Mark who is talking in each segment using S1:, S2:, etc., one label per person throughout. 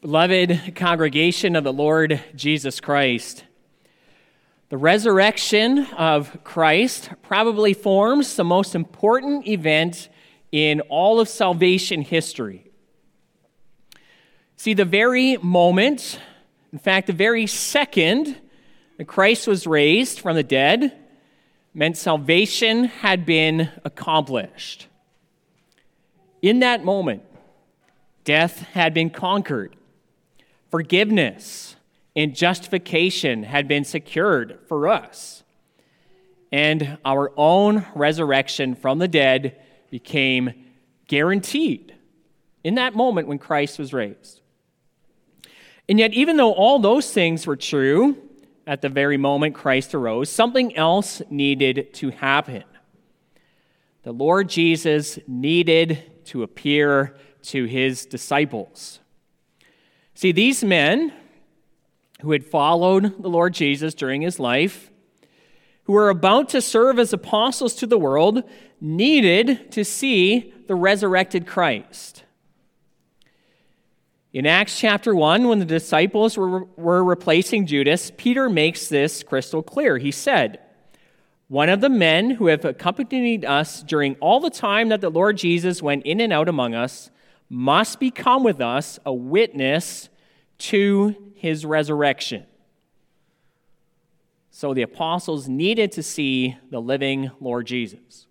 S1: Beloved congregation of the Lord Jesus Christ, the resurrection of Christ probably forms the most important event in all of salvation history. See, the very moment, in fact, the very second that Christ was raised from the dead, meant salvation had been accomplished. In that moment, death had been conquered Forgiveness and justification had been secured for us. And our own resurrection from the dead became guaranteed in that moment when Christ was raised. And yet, even though all those things were true at the very moment Christ arose, something else needed to happen. The Lord Jesus needed to appear to his disciples. See, these men who had followed the Lord Jesus during his life, who were about to serve as apostles to the world, needed to see the resurrected Christ. In Acts chapter 1, when the disciples were, were replacing Judas, Peter makes this crystal clear. He said, One of the men who have accompanied us during all the time that the Lord Jesus went in and out among us must become with us a witness to his resurrection. So the apostles needed to see the living Lord Jesus.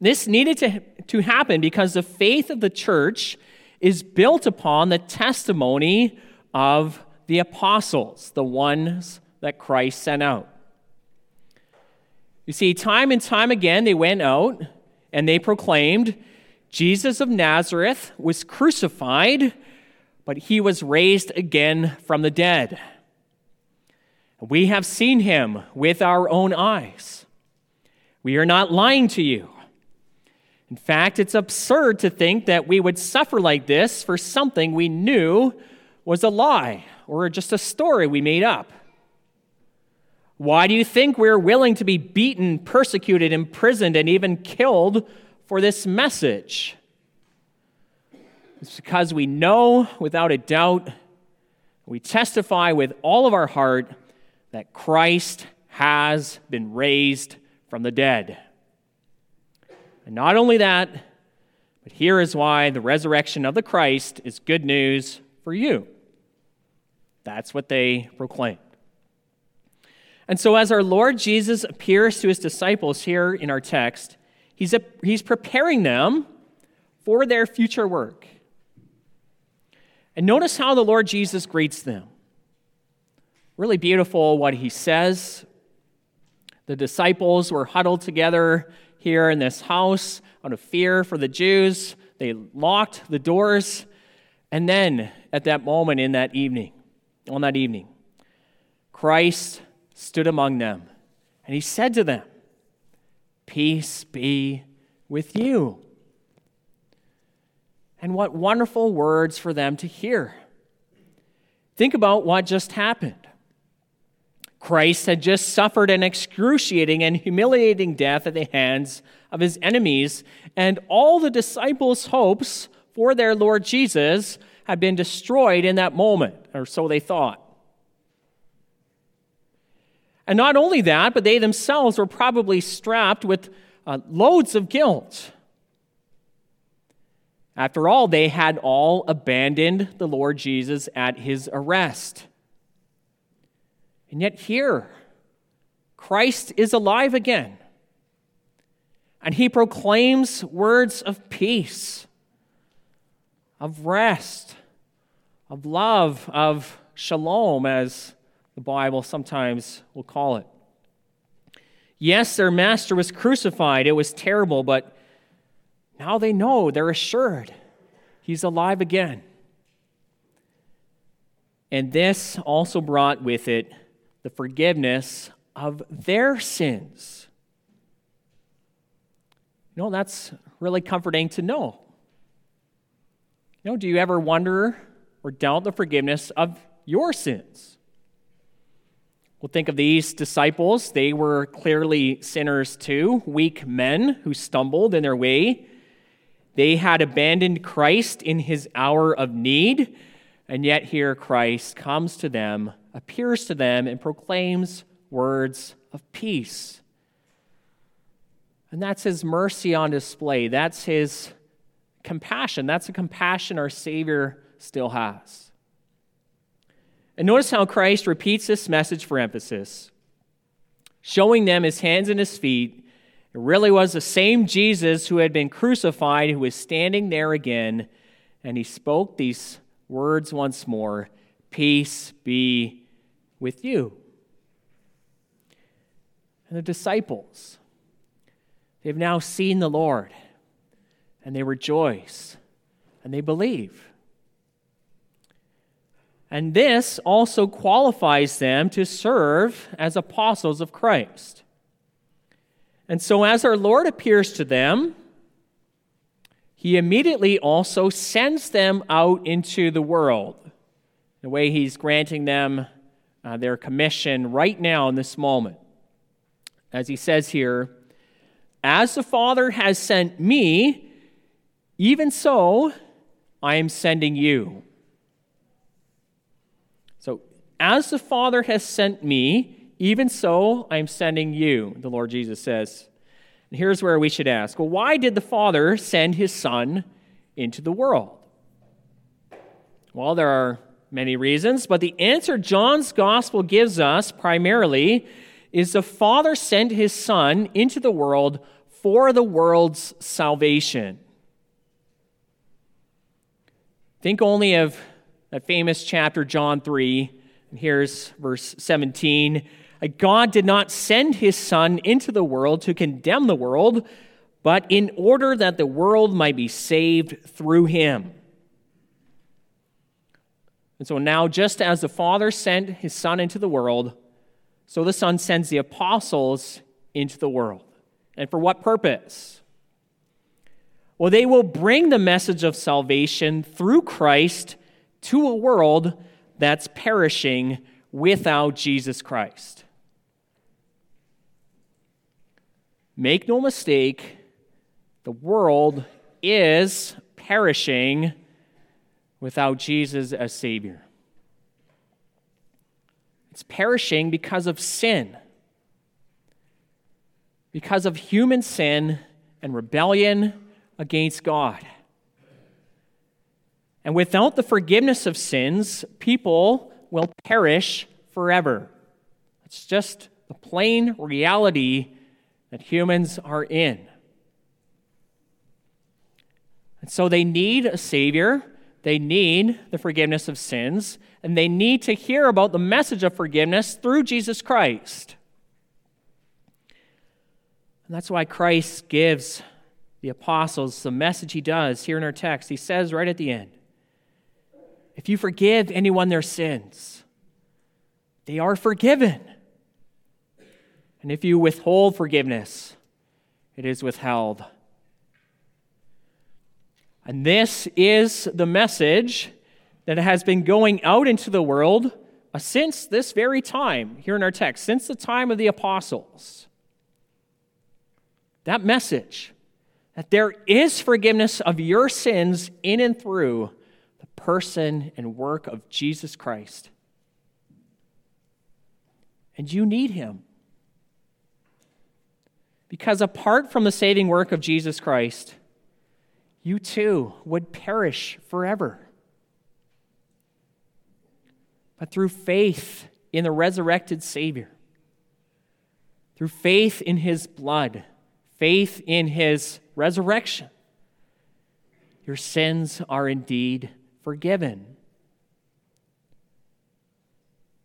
S1: This needed to, to happen because the faith of the church is built upon the testimony of the apostles, the ones that Christ sent out. You see, time and time again, they went out and they proclaimed Jesus of Nazareth was crucified, but he was raised again from the dead. We have seen him with our own eyes. We are not lying to you. In fact, it's absurd to think that we would suffer like this for something we knew was a lie or just a story we made up. Why do you think we're willing to be beaten, persecuted, imprisoned, and even killed for this message? It's because we know without a doubt, we testify with all of our heart that Christ has been raised from the dead. And not only that, but here is why the resurrection of the Christ is good news for you. That's what they proclaimed. And so, as our Lord Jesus appears to his disciples here in our text, he's, a, he's preparing them for their future work. And notice how the Lord Jesus greets them. Really beautiful what he says. The disciples were huddled together here in this house out of fear for the Jews. They locked the doors. And then, at that moment in that evening, on that evening, Christ stood among them and he said to them, Peace be with you. And what wonderful words for them to hear. Think about what just happened. Christ had just suffered an excruciating and humiliating death at the hands of his enemies, and all the disciples' hopes for their Lord Jesus had been destroyed in that moment, or so they thought. And not only that, but they themselves were probably strapped with uh, loads of guilt. After all, they had all abandoned the Lord Jesus at his arrest. And yet, here, Christ is alive again. And he proclaims words of peace, of rest, of love, of shalom, as the Bible sometimes will call it. Yes, their master was crucified. It was terrible, but now they know, they're assured he's alive again. And this also brought with it the forgiveness of their sins. You know, that's really comforting to know. You know, do you ever wonder or doubt the forgiveness of your sins? Well, think of these disciples. They were clearly sinners too, weak men who stumbled in their way they had abandoned Christ in his hour of need. And yet, here Christ comes to them, appears to them, and proclaims words of peace. And that's his mercy on display. That's his compassion. That's the compassion our Savior still has. And notice how Christ repeats this message for emphasis, showing them his hands and his feet. It really was the same Jesus who had been crucified who was standing there again, and he spoke these words once more Peace be with you. And the disciples, they've now seen the Lord, and they rejoice, and they believe. And this also qualifies them to serve as apostles of Christ. And so, as our Lord appears to them, he immediately also sends them out into the world. The way he's granting them uh, their commission right now in this moment. As he says here, as the Father has sent me, even so I am sending you. As the Father has sent me, even so I am sending you, the Lord Jesus says. And here's where we should ask well, why did the Father send his Son into the world? Well, there are many reasons, but the answer John's gospel gives us primarily is the Father sent his Son into the world for the world's salvation. Think only of that famous chapter, John 3, and here's verse 17 God did not send his Son into the world to condemn the world, but in order that the world might be saved through him. And so now, just as the Father sent his Son into the world, so the Son sends the apostles into the world. And for what purpose? Well, they will bring the message of salvation through Christ to a world that's perishing without Jesus Christ. Make no mistake, the world is perishing without Jesus as Savior. It's perishing because of sin, because of human sin and rebellion against God. And without the forgiveness of sins, people will perish forever. It's just the plain reality that humans are in. And so they need a Savior, they need the forgiveness of sins, and they need to hear about the message of forgiveness through Jesus Christ. And that's why Christ gives the apostles the message he does here in our text. He says right at the end if you forgive anyone their sins, they are forgiven. And if you withhold forgiveness, it is withheld. And this is the message that has been going out into the world uh, since this very time, here in our text, since the time of the apostles. That message that there is forgiveness of your sins in and through person and work of Jesus Christ. And you need him. Because apart from the saving work of Jesus Christ, you too would perish forever. But through faith in the resurrected Savior, through faith in his blood, faith in his resurrection, your sins are indeed forgiven.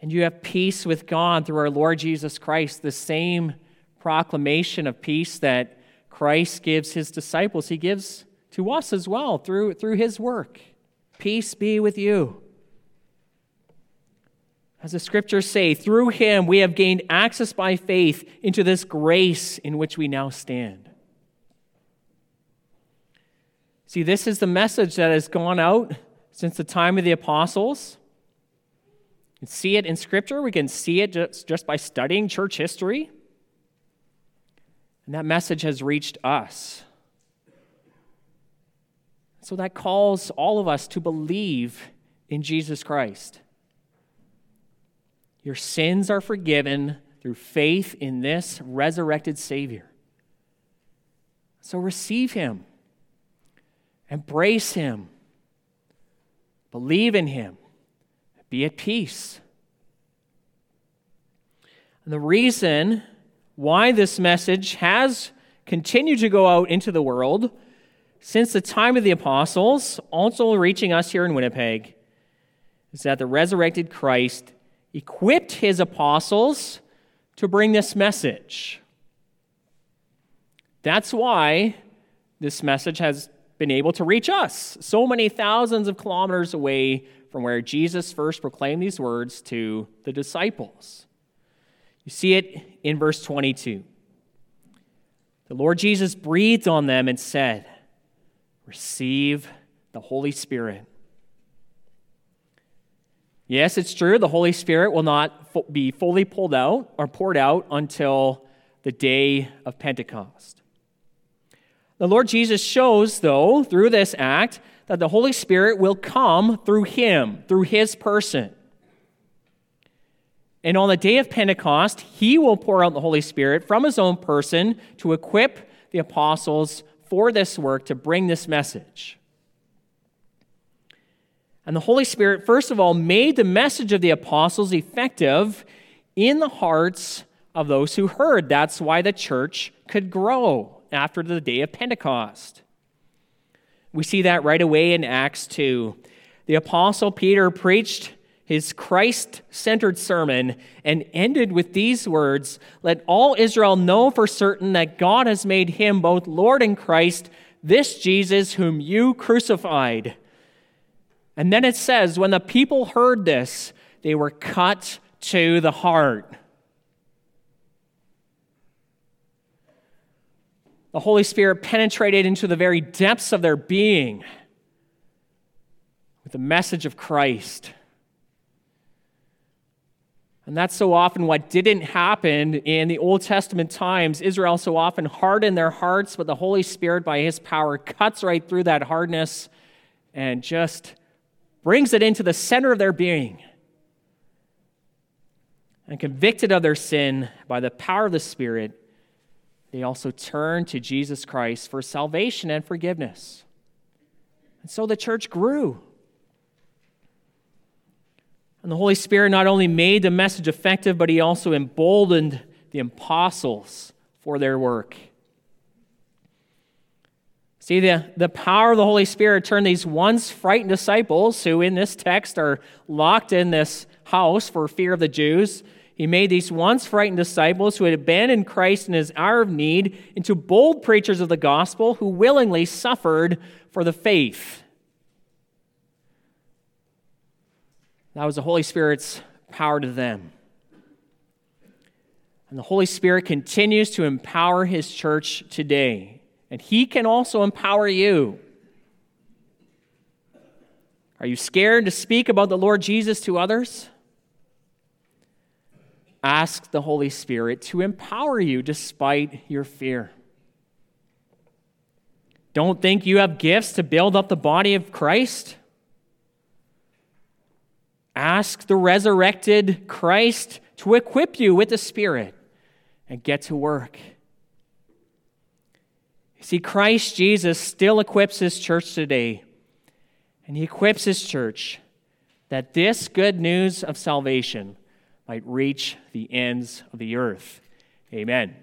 S1: And you have peace with God through our Lord Jesus Christ, the same proclamation of peace that Christ gives his disciples, he gives to us as well through, through his work. Peace be with you. As the scriptures say, through him we have gained access by faith into this grace in which we now stand. See, this is the message that has gone out since the time of the apostles. We can see it in Scripture, we can see it just, just by studying church history. And that message has reached us. So that calls all of us to believe in Jesus Christ. Your sins are forgiven through faith in this resurrected Savior. So receive Him, embrace Him, believe in Him, be at peace. And the reason why this message has continued to go out into the world since the time of the apostles, also reaching us here in Winnipeg, is that the resurrected Christ equipped his apostles to bring this message. That's why this message has been able to reach us so many thousands of kilometers away from where Jesus first proclaimed these words to the disciples. You see it in verse 22. The Lord Jesus breathed on them and said, Receive the Holy Spirit. Yes, it's true, the Holy Spirit will not be fully pulled out or poured out until the day of Pentecost. The Lord Jesus shows, though, through this act, that the Holy Spirit will come through him, through his person. And on the day of Pentecost, he will pour out the Holy Spirit from his own person to equip the apostles for this work to bring this message. And the Holy Spirit, first of all, made the message of the apostles effective in the hearts of those who heard. That's why the church could grow after the day of Pentecost. We see that right away in Acts 2. The apostle Peter preached his Christ centered sermon and ended with these words Let all Israel know for certain that God has made him both Lord and Christ, this Jesus whom you crucified. And then it says, When the people heard this, they were cut to the heart. The Holy Spirit penetrated into the very depths of their being with the message of Christ. And that's so often what didn't happen in the Old Testament times. Israel so often hardened their hearts, but the Holy Spirit, by his power, cuts right through that hardness and just brings it into the center of their being. And convicted of their sin by the power of the Spirit, they also turned to Jesus Christ for salvation and forgiveness. And so the church grew. And the Holy Spirit not only made the message effective, but he also emboldened the apostles for their work. See, the, the power of the Holy Spirit turned these once frightened disciples, who in this text are locked in this house for fear of the Jews, he made these once frightened disciples who had abandoned Christ in his hour of need into bold preachers of the gospel who willingly suffered for the faith. That was the Holy Spirit's power to them. And the Holy Spirit continues to empower His church today. And He can also empower you. Are you scared to speak about the Lord Jesus to others? Ask the Holy Spirit to empower you despite your fear. Don't think you have gifts to build up the body of Christ. Ask the resurrected Christ to equip you with the Spirit and get to work. See, Christ Jesus still equips his church today, and he equips his church that this good news of salvation might reach the ends of the earth. Amen.